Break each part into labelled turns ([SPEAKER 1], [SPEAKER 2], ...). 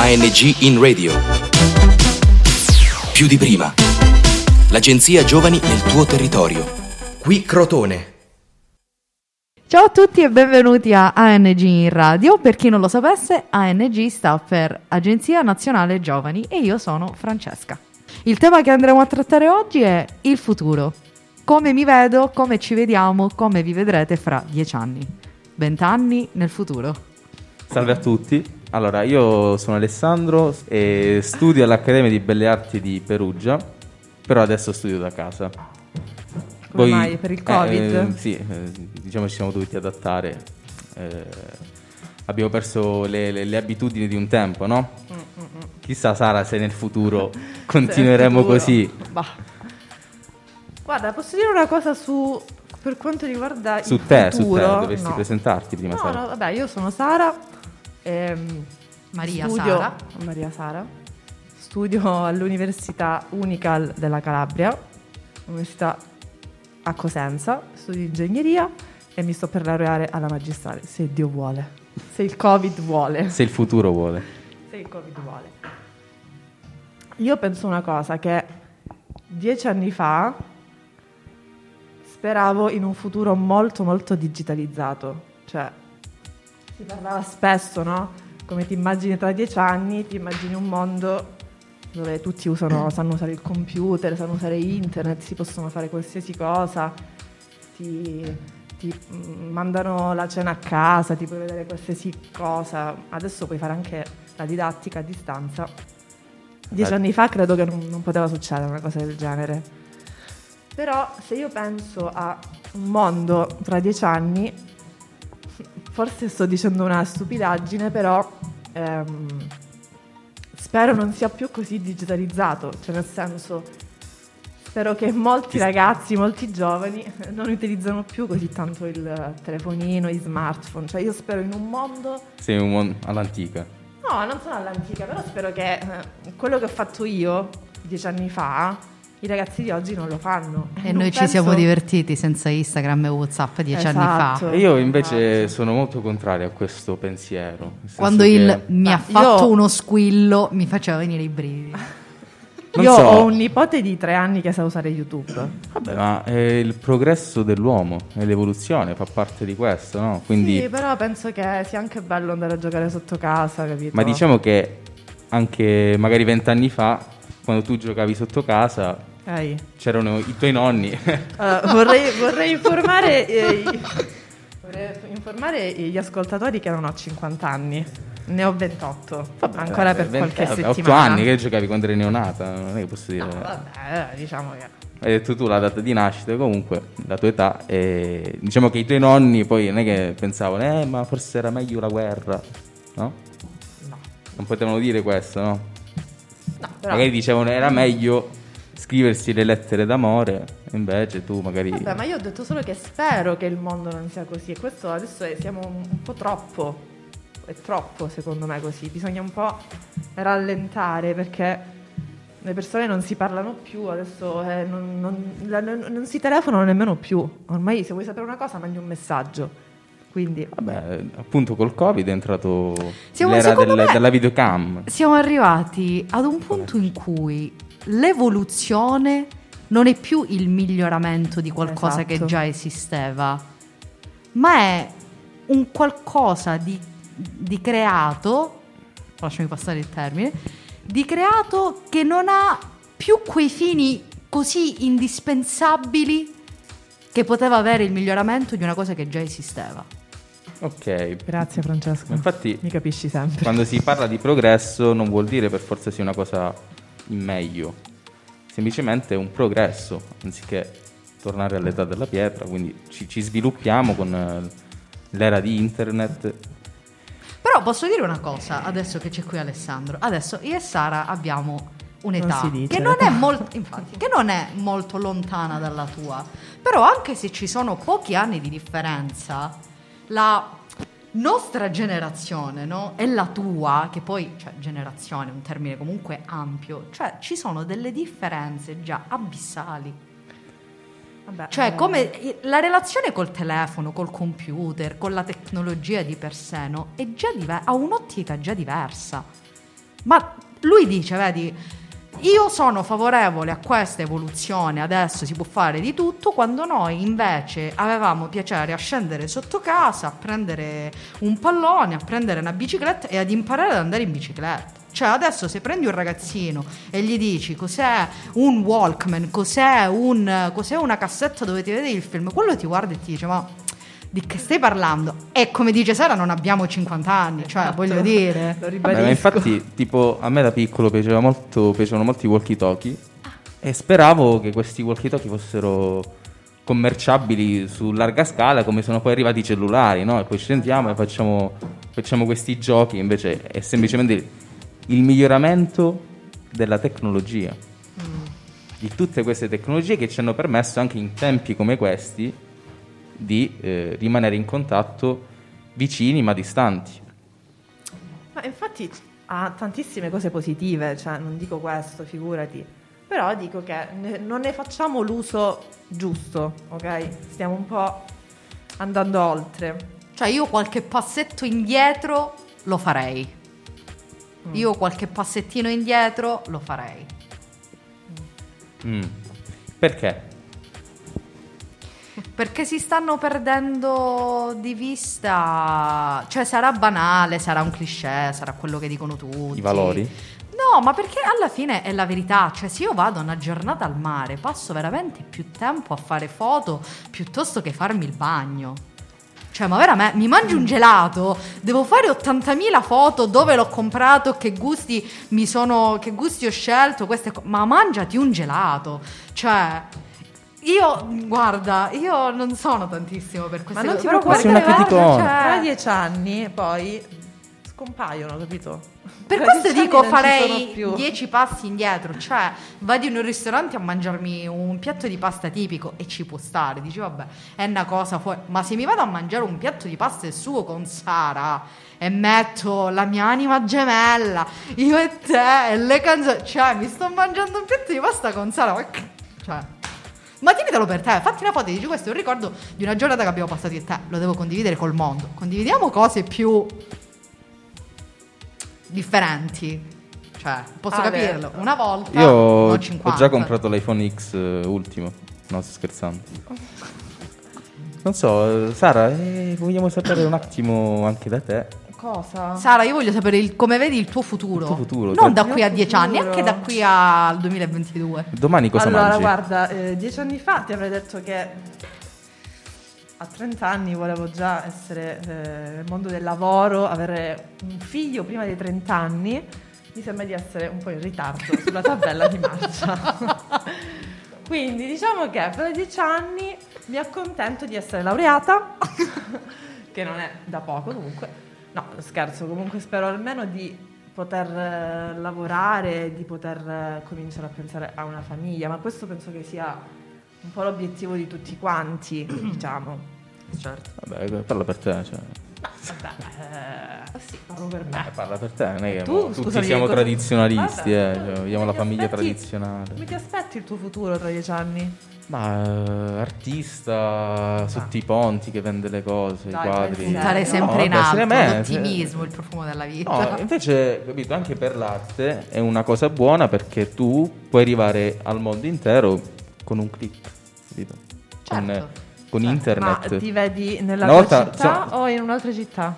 [SPEAKER 1] ANG in radio. Più di prima. L'agenzia Giovani nel tuo territorio. Qui Crotone.
[SPEAKER 2] Ciao a tutti e benvenuti a ANG in radio. Per chi non lo sapesse, ANG sta per Agenzia Nazionale Giovani e io sono Francesca. Il tema che andremo a trattare oggi è il futuro. Come mi vedo, come ci vediamo, come vi vedrete fra dieci anni. Vent'anni nel futuro.
[SPEAKER 3] Salve a tutti. Allora, io sono Alessandro e studio all'Accademia di Belle Arti di Perugia, però adesso studio da casa.
[SPEAKER 2] Come mai? Per il Covid?
[SPEAKER 3] Eh, sì, eh, diciamo ci siamo dovuti adattare. Eh, abbiamo perso le, le- le abitudini di un tempo, no? Chissà Sara se nel futuro continueremo
[SPEAKER 2] futuro.
[SPEAKER 3] così.
[SPEAKER 2] Bah. Guarda, posso dire una cosa su per quanto riguarda
[SPEAKER 3] Su
[SPEAKER 2] il
[SPEAKER 3] te, su te,
[SPEAKER 2] futuro?
[SPEAKER 3] dovresti
[SPEAKER 2] No.
[SPEAKER 3] presentarti prima
[SPEAKER 2] No,
[SPEAKER 3] Sara.
[SPEAKER 2] no, vabbè, io sono Sara. Ehm,
[SPEAKER 4] Maria
[SPEAKER 2] studio-
[SPEAKER 4] Sara.
[SPEAKER 2] Maria Sara. Studio all'Università Unical della Calabria, Università a Cosenza, studio ingegneria e mi sto per laureare alla magistrale, se Dio vuole. Se il Covid vuole.
[SPEAKER 3] Se il futuro vuole.
[SPEAKER 2] Se il Covid vuole. Io penso una cosa, che dieci anni fa speravo in un futuro molto molto digitalizzato. Cioè, si parlava spesso, no? Come ti immagini tra dieci anni, ti immagini un mondo dove tutti usano, sanno usare il computer, sanno usare internet, si possono fare qualsiasi cosa, ti, ti, mm, mandano la cena a casa, ti puoi vedere qualsiasi cosa. Adesso puoi fare anche la didattica a distanza. Dieci
[SPEAKER 3] Beh.
[SPEAKER 2] anni fa credo che non, non poteva succedere una cosa del genere. Però se io penso a un mondo tra dieci anni, forse sto dicendo una stupidaggine, però ehm, spero non sia più così digitalizzato, cioè nel senso spero che molti ragazzi, molti giovani non utilizzano più così tanto il telefonino, i smartphone, cioè io spero in un mondo
[SPEAKER 3] Sei un mon- all'antica.
[SPEAKER 2] No, non sono all'antica, però spero che eh, quello che ho fatto io dieci anni fa, i ragazzi di oggi non lo fanno.
[SPEAKER 4] E
[SPEAKER 2] Non
[SPEAKER 4] noi ci
[SPEAKER 2] penso-
[SPEAKER 4] siamo divertiti senza Instagram e Whatsapp dieci anni
[SPEAKER 2] Esatto.
[SPEAKER 4] fa.
[SPEAKER 3] E io invece
[SPEAKER 2] Esatto.
[SPEAKER 3] sono molto contrario a questo pensiero.
[SPEAKER 4] Quando
[SPEAKER 3] che-
[SPEAKER 4] il mi ha
[SPEAKER 2] Ah,
[SPEAKER 4] fatto
[SPEAKER 2] io-
[SPEAKER 4] uno squillo mi faceva venire i brividi.
[SPEAKER 3] Non
[SPEAKER 2] Io
[SPEAKER 3] so.
[SPEAKER 2] ho un nipote di tre anni che sa usare YouTube.
[SPEAKER 3] Vabbè, ma è il progresso dell'uomo e l'evoluzione fa parte di questo, no? Quindi,
[SPEAKER 2] Sì, però penso che sia anche bello andare a giocare sotto casa, capito?
[SPEAKER 3] ma diciamo che anche magari vent'anni fa, quando tu giocavi sotto casa,
[SPEAKER 2] Ehi.
[SPEAKER 3] c'erano i tuoi nonni.
[SPEAKER 2] Allora, vorrei, vorrei informare, eh, vorrei informare gli ascoltatori che non ho 50 anni. Ne ho 28. ancora per
[SPEAKER 3] Venti-
[SPEAKER 2] qualche
[SPEAKER 3] vabbè,
[SPEAKER 2] settimana.
[SPEAKER 3] otto anni che giocavi quando eri neonata, non è che posso dire.
[SPEAKER 2] No, vabbè, diciamo che...
[SPEAKER 3] Hai detto tu la data di nascita, comunque, la tua età, e diciamo che i tuoi nonni poi non è che pensavano, eh, ma forse era meglio la guerra, no?
[SPEAKER 2] No.
[SPEAKER 3] Non potevano dire questo, no?
[SPEAKER 2] No, però...
[SPEAKER 3] Magari dicevano era meglio scriversi le lettere d'amore, invece tu magari...
[SPEAKER 2] Vabbè, ma io ho detto solo che spero che il mondo non sia così. E questo adesso è- siamo un, po' troppo. È troppo secondo me così. Bisogna un po' rallentare perché le persone non si parlano più. Adesso eh, non, non- la- non- si telefonano nemmeno più. Ormai se vuoi sapere una cosa mandi un messaggio. Quindi
[SPEAKER 3] Vabbè, appunto col Covid è entrato
[SPEAKER 4] Siamo-
[SPEAKER 3] l'era del-
[SPEAKER 4] me-
[SPEAKER 3] della videocam.
[SPEAKER 4] Siamo arrivati ad un punto in cui l'evoluzione non è più il miglioramento di qualcosa che
[SPEAKER 2] Esatto.
[SPEAKER 4] già esisteva, ma è un qualcosa di, di creato, lasciami passare il termine, di creato che non ha più quei fini così indispensabili che poteva avere il miglioramento di una cosa che già esisteva.
[SPEAKER 3] Ok,
[SPEAKER 2] grazie Francesco.
[SPEAKER 3] infatti
[SPEAKER 2] Mi capisci sempre.
[SPEAKER 3] quando si parla di progresso non vuol dire per forza sia una cosa in meglio, semplicemente è un progresso, anziché tornare all'età della pietra, quindi ci, ci sviluppiamo con eh, l'era di internet.
[SPEAKER 4] Però posso dire una cosa, adesso che c'è qui Alessandro. Adesso io e Sara abbiamo un'età
[SPEAKER 2] Non dice
[SPEAKER 4] che, non molto, infatti, che non è molto lontana dalla tua. Però anche se ci sono pochi anni di differenza, la nostra generazione no? e la tua, che poi, cioè generazione è un termine comunque ampio, cioè ci sono delle differenze già abissali.
[SPEAKER 2] Vabbè,
[SPEAKER 4] Cioè,
[SPEAKER 2] eh,
[SPEAKER 4] come la relazione col telefono, col computer, con la tecnologia di per sé, no? È già diver- ha un'ottica già diversa. Ma lui dice, vedi, io sono favorevole a questa evoluzione, adesso si può fare di tutto, quando noi invece avevamo piacere a scendere sotto casa, a prendere un pallone, a prendere una bicicletta e ad imparare ad andare in bicicletta. Cioè adesso se prendi un ragazzino e gli dici cos'è un Walkman, cos'è, un, cos'è una cassetta dove ti vedi il film, quello ti guarda e ti dice ma di che stai parlando? E come dice Sara non abbiamo 50 anni, cioè
[SPEAKER 2] Esatto.
[SPEAKER 4] voglio dire...
[SPEAKER 2] Lo
[SPEAKER 3] Vabbè,
[SPEAKER 2] ribadisco.
[SPEAKER 3] ma infatti, tipo, a me da piccolo piaceva molto, piacevano molto i walkie-talkie e speravo che questi walkie-talkie fossero commerciabili su larga scala come sono poi arrivati i cellulari, no? E poi scendiamo e facciamo, facciamo questi giochi, invece è semplicemente il miglioramento della tecnologia. Di tutte queste tecnologie che ci hanno permesso anche in tempi come questi di eh, rimanere in contatto vicini ma distanti.
[SPEAKER 2] Ma infatti ha tantissime cose positive, cioè non dico questo, figurati. Però dico che ne- non ne facciamo l'uso giusto, ok? Stiamo un po' andando oltre.
[SPEAKER 4] Cioè io qualche passetto indietro lo farei. Io qualche passettino indietro lo farei.
[SPEAKER 3] Mm. Perché?
[SPEAKER 4] Perché si stanno perdendo di vista. Cioè, sarà banale, sarà un cliché, sarà quello che dicono tutti.
[SPEAKER 3] I valori?
[SPEAKER 4] No, ma perché alla fine è la verità. Cioè, se io vado una giornata al mare, passo veramente più tempo a fare foto piuttosto che farmi il bagno. Cioè, ma veramente, mi mangio un gelato, devo fare 80.000 foto dove l'ho comprato, che gusti mi sono, che gusti ho scelto, queste ma mangiati un gelato. Cioè, io, guarda, io non sono tantissimo per queste
[SPEAKER 2] Ma non
[SPEAKER 4] cose,
[SPEAKER 2] ti
[SPEAKER 4] però
[SPEAKER 2] preoccupare,
[SPEAKER 3] Sei una
[SPEAKER 4] guarda,
[SPEAKER 3] criticona.
[SPEAKER 4] cioè-
[SPEAKER 2] Tra dieci anni poi scompaiono, capito?
[SPEAKER 4] Per
[SPEAKER 2] Tra
[SPEAKER 4] questo
[SPEAKER 2] dieci
[SPEAKER 4] dico
[SPEAKER 2] anni non ci sono
[SPEAKER 4] farei
[SPEAKER 2] più.
[SPEAKER 4] 10 passi indietro, cioè vado in un ristorante a mangiarmi un piatto di pasta tipico e ci può stare, dici vabbè è una cosa fuori, ma se mi vado a mangiare un piatto di pasta e sugo con Sara e metto la mia anima gemella, io e te e le canzoni, cioè mi sto mangiando un piatto di pasta con Sara, ma che- cioè... Ma tienitelo per te, fatti una foto e dici questo è un ricordo di una giornata che abbiamo passato io e te, lo devo condividere col mondo. Condividiamo cose più differenti. Cioè, posso
[SPEAKER 2] Ale.
[SPEAKER 4] capirlo. Una volta
[SPEAKER 3] Io ho
[SPEAKER 4] 50.
[SPEAKER 3] già comprato l'iPhone X eh, ultimo. No, sto scherzando. Non so, eh, Sara, eh, vogliamo sapere un attimo anche da te.
[SPEAKER 2] Cosa?
[SPEAKER 4] Sara, io voglio sapere il- come vedi il tuo futuro.
[SPEAKER 3] Il tuo futuro,
[SPEAKER 4] Non
[SPEAKER 3] tra-
[SPEAKER 4] da qui a
[SPEAKER 2] mio
[SPEAKER 4] 10 anni,
[SPEAKER 2] futuro.
[SPEAKER 4] anche da qui al 2022.
[SPEAKER 3] Domani cosa
[SPEAKER 2] allora,
[SPEAKER 3] mangi?
[SPEAKER 2] guarda, eh, dieci anni fa ti avrei detto che a 30 anni volevo già essere eh, nel mondo del lavoro, avere un figlio prima dei 30 anni. Mi sembra di essere un po' in ritardo sulla tabella di marcia. Quindi diciamo che per 10 anni mi accontento di essere laureata, che non è da poco comunque. No, scherzo, comunque spero almeno di poter eh, lavorare, di poter eh, cominciare a pensare a una famiglia, ma questo penso che sia un po' l'obiettivo di tutti quanti, diciamo.
[SPEAKER 4] Certo.
[SPEAKER 3] Vabbè, parla per te. Cioè.
[SPEAKER 2] Vabbè, eh, sì, parlo per me.
[SPEAKER 3] Eh, parla per te, non è che
[SPEAKER 2] Tu,
[SPEAKER 3] mo- tutti
[SPEAKER 2] scusami,
[SPEAKER 3] siamo
[SPEAKER 2] cosa-
[SPEAKER 3] tradizionalisti,
[SPEAKER 2] Vabbè,
[SPEAKER 3] eh, cioè, vogliamo la famiglia
[SPEAKER 2] aspetti-
[SPEAKER 3] tradizionale.
[SPEAKER 2] Come ti aspetti il tuo futuro tra dieci anni?
[SPEAKER 3] Ma eh, artista sotto i ponti che vende le cose,
[SPEAKER 2] Dai,
[SPEAKER 3] i quadri.
[SPEAKER 4] Puntare
[SPEAKER 2] No,
[SPEAKER 4] sempre in
[SPEAKER 3] vabbè,
[SPEAKER 4] alto,
[SPEAKER 3] seriamente.
[SPEAKER 4] l'ottimismo, il profumo della vita.
[SPEAKER 3] No, invece, capito, anche per l'arte è una cosa buona perché tu puoi arrivare al mondo intero con un click, capito? Con,
[SPEAKER 4] Certo.
[SPEAKER 3] con internet.
[SPEAKER 2] Ma ti vedi nella tua città
[SPEAKER 3] insomma,
[SPEAKER 2] o in un'altra città?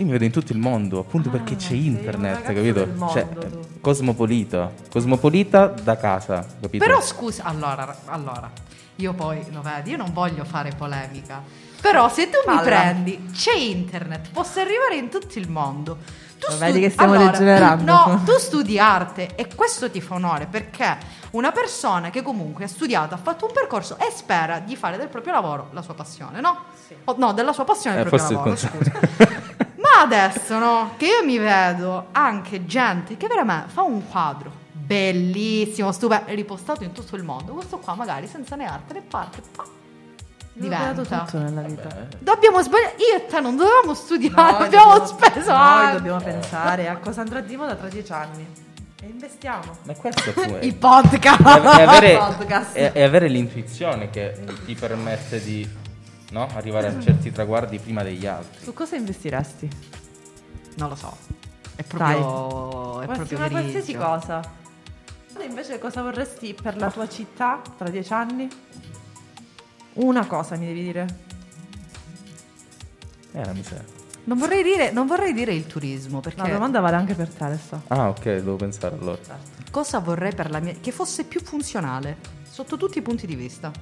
[SPEAKER 3] Io mi vedo in tutto il mondo, appunto
[SPEAKER 2] Ah,
[SPEAKER 3] perché c'è internet, capito?
[SPEAKER 2] del mondo,
[SPEAKER 3] cioè,
[SPEAKER 2] tu.
[SPEAKER 3] cosmopolita, cosmopolita da casa, capito?
[SPEAKER 4] Però scusa, allora, allora, io poi lo vedi, io non voglio fare polemica. Però se tu mi
[SPEAKER 2] Falla.
[SPEAKER 4] prendi, c'è internet, posso arrivare in tutto il mondo. Tu
[SPEAKER 2] Lo vedi che stiamo degenerando.
[SPEAKER 4] No, tu studi arte e questo ti fa onore perché una persona che comunque ha studiato, ha fatto un percorso e spera di fare del proprio lavoro la sua passione, no? O- no, della sua passione
[SPEAKER 3] Eh,
[SPEAKER 4] del proprio
[SPEAKER 3] il
[SPEAKER 4] lavoro,
[SPEAKER 3] contrario.
[SPEAKER 4] scusa. Adesso no, che io mi vedo anche gente che veramente fa un quadro bellissimo, stupendo, ripostato in tutto il mondo. Questo qua magari senza né arte né parte, pa, diventa.
[SPEAKER 2] tutto nella vita.
[SPEAKER 4] Dobbiamo sbagliare, io e te non dovevamo studiare,
[SPEAKER 2] Noi
[SPEAKER 4] abbiamo
[SPEAKER 2] dobbiamo-
[SPEAKER 4] speso
[SPEAKER 2] Noi
[SPEAKER 4] anni.
[SPEAKER 2] dobbiamo pensare a cosa andrà di moda tra dieci anni. E investiamo.
[SPEAKER 3] Ma questo è pure-
[SPEAKER 4] I podcast.
[SPEAKER 3] è avere,
[SPEAKER 2] Podcast.
[SPEAKER 3] è avere l'intuizione che ti permette di no, arrivare a certi traguardi prima degli altri.
[SPEAKER 2] Su cosa investiresti?
[SPEAKER 4] Non lo so. È proprio, è proprio
[SPEAKER 2] una
[SPEAKER 4] grigio.
[SPEAKER 2] qualsiasi cosa. Tu invece cosa vorresti per la tua città tra dieci anni? Una cosa mi devi dire.
[SPEAKER 3] Eh, la miseria.
[SPEAKER 4] Non vorrei, dire, non vorrei dire il turismo, perché
[SPEAKER 2] La domanda vale anche per te adesso.
[SPEAKER 3] Ah, ok, devo pensare allora.
[SPEAKER 4] cosa vorrei per la mia... che fosse più funzionale, sotto tutti i punti di vista.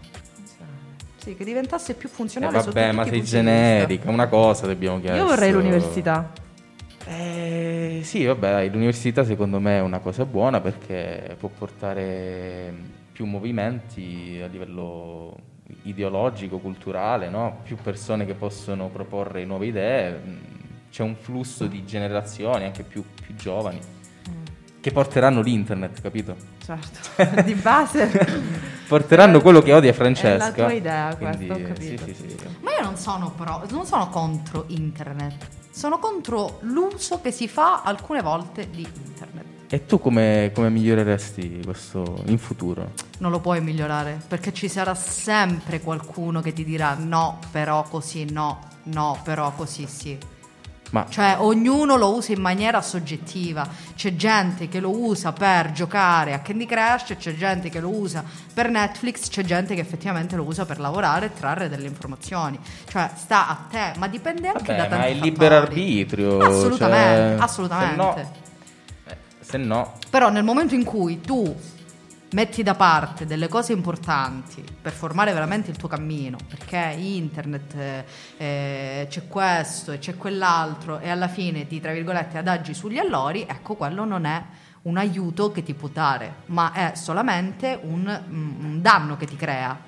[SPEAKER 4] Sì, che diventasse più
[SPEAKER 3] Eh,
[SPEAKER 4] funzionale sotto
[SPEAKER 3] vabbè, ma sei generica, una cosa dobbiamo chiedere.
[SPEAKER 2] Io vorrei l'università.
[SPEAKER 3] Eh, sì, vabbè, l'università secondo me è una cosa buona perché può portare più movimenti a livello ideologico, culturale, no? più persone che possono proporre nuove idee, mm, c'è un flusso di generazioni anche più, più giovani che porteranno l'internet, capito?
[SPEAKER 2] Certo. di base.
[SPEAKER 3] Porteranno quello che odia Francesca.
[SPEAKER 2] È la tua idea
[SPEAKER 3] Quindi,
[SPEAKER 2] capito.
[SPEAKER 3] Sì, sì, sì.
[SPEAKER 4] Ma io non sono pro, non sono contro internet, sono contro l'uso che si fa alcune volte di internet.
[SPEAKER 3] E tu come, come miglioreresti questo in futuro?
[SPEAKER 4] Non lo puoi migliorare perché ci sarà sempre qualcuno che ti dirà no, però così no, no, però così sì.
[SPEAKER 3] Ma
[SPEAKER 4] Cioè ognuno lo usa in maniera soggettiva. C'è gente che lo usa per giocare a Candy Crush, c'è gente che lo usa per Netflix, c'è gente che effettivamente lo usa per lavorare e trarre delle informazioni. Cioè sta a te, ma dipende anche da
[SPEAKER 3] Vabbè,
[SPEAKER 4] tanti
[SPEAKER 3] ma è il libero arbitrio.
[SPEAKER 4] Assolutamente,
[SPEAKER 3] cioè,
[SPEAKER 4] assolutamente.
[SPEAKER 3] Se no, eh, se no
[SPEAKER 4] Però nel momento in cui tu metti da parte delle cose importanti per formare veramente il tuo cammino, perché internet eh, eh, c'è questo e c'è quell'altro e alla fine ti, tra virgolette, adagi sugli allori, ecco quello non è un aiuto che ti può dare, ma è solamente un, un danno che ti crea.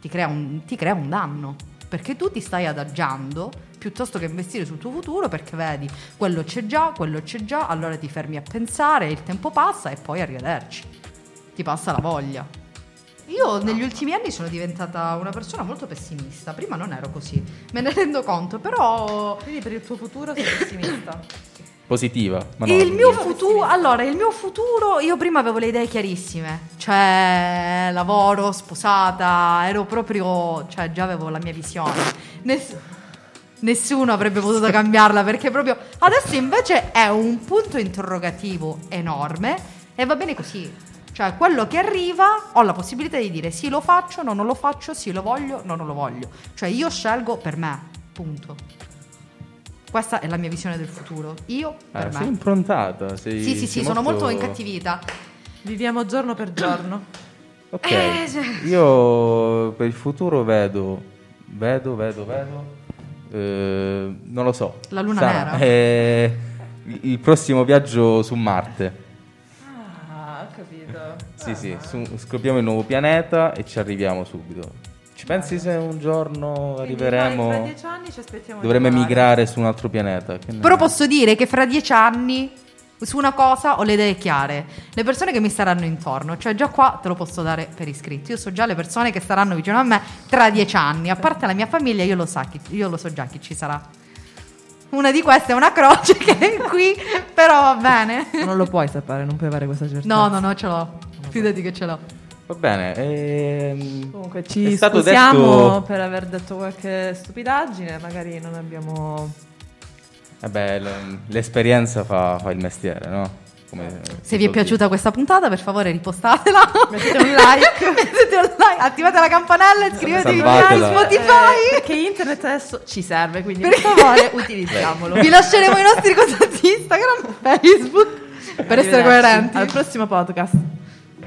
[SPEAKER 4] Ti crea un, ti crea un danno. Perché tu ti stai adagiando piuttosto che investire sul tuo futuro perché vedi quello c'è già, quello c'è già, allora ti fermi a pensare, il tempo passa e poi arrivederci. Ti passa la voglia. Io negli ultimi anni sono diventata una persona molto pessimista, prima non ero così, me ne rendo conto, però
[SPEAKER 2] Quindi per il tuo futuro sei pessimista.
[SPEAKER 3] positiva. Ma no,
[SPEAKER 4] il mio
[SPEAKER 2] io
[SPEAKER 4] futuro, allora, il mio futuro, io prima avevo le idee chiarissime, cioè lavoro, sposata, ero proprio, cioè già avevo la mia visione. Ness- nessuno avrebbe potuto cambiarla perché proprio adesso invece è un punto interrogativo enorme e va bene così. Cioè, quello che arriva ho la possibilità di dire sì, lo faccio, no, non lo faccio, sì, lo voglio, no, non lo voglio. Cioè, io scelgo per me, punto. Questa è la mia visione del futuro. Io per
[SPEAKER 3] Ah,
[SPEAKER 4] me.
[SPEAKER 3] sei improntata. Sei,
[SPEAKER 4] Sì, sì, sì,
[SPEAKER 3] sei
[SPEAKER 4] sono molto incattivita.
[SPEAKER 2] Viviamo giorno per giorno.
[SPEAKER 3] Ok,
[SPEAKER 4] Eh, sì.
[SPEAKER 3] io per il futuro vedo, vedo, vedo, vedo, eh, non lo so.
[SPEAKER 4] La luna
[SPEAKER 3] Sarà,
[SPEAKER 4] nera?
[SPEAKER 3] eh, il prossimo viaggio su Marte.
[SPEAKER 2] Ah.
[SPEAKER 3] Sì, sì, su- scopriamo il nuovo pianeta e ci arriviamo subito. Ci pensi se un giorno
[SPEAKER 2] Quindi noi
[SPEAKER 3] arriveremo,
[SPEAKER 2] dieci anni ci aspettiamo
[SPEAKER 3] dovremmo emigrare su un altro pianeta? Che ne-
[SPEAKER 4] Però posso dire che fra dieci anni su una cosa ho le idee chiare. Le persone che mi staranno intorno, cioè già qua te lo posso dare per iscritto. Io so già le persone che staranno vicino a me tra dieci anni. A parte la mia famiglia, io lo, sa chi- io lo so già chi ci sarà. Una di queste è una croce che è qui, però va bene.
[SPEAKER 2] Non lo puoi sapere, non puoi avere questa certezza.
[SPEAKER 4] No, no, no, ce l'ho. Fidati che ce l'ho.
[SPEAKER 3] Va bene. ehm,
[SPEAKER 2] Comunque ci scusiamo
[SPEAKER 3] detto-
[SPEAKER 2] per aver detto qualche stupidaggine, magari non abbiamo...
[SPEAKER 3] Vabbè, l- l'esperienza fa, fa il mestiere, no? Come
[SPEAKER 4] Se vi è piaciuta questa puntata, per favore ripostatela.
[SPEAKER 2] Mettete un like.
[SPEAKER 4] Mettete un like, attivate la campanella e iscrivetevi
[SPEAKER 3] Salvatela.
[SPEAKER 4] Spotify.
[SPEAKER 2] Eh, perché internet adesso ci serve, quindi per favore utilizziamolo.
[SPEAKER 4] Vi lasceremo i nostri contatti Instagram, Facebook per essere coerenti.
[SPEAKER 2] Al prossimo podcast.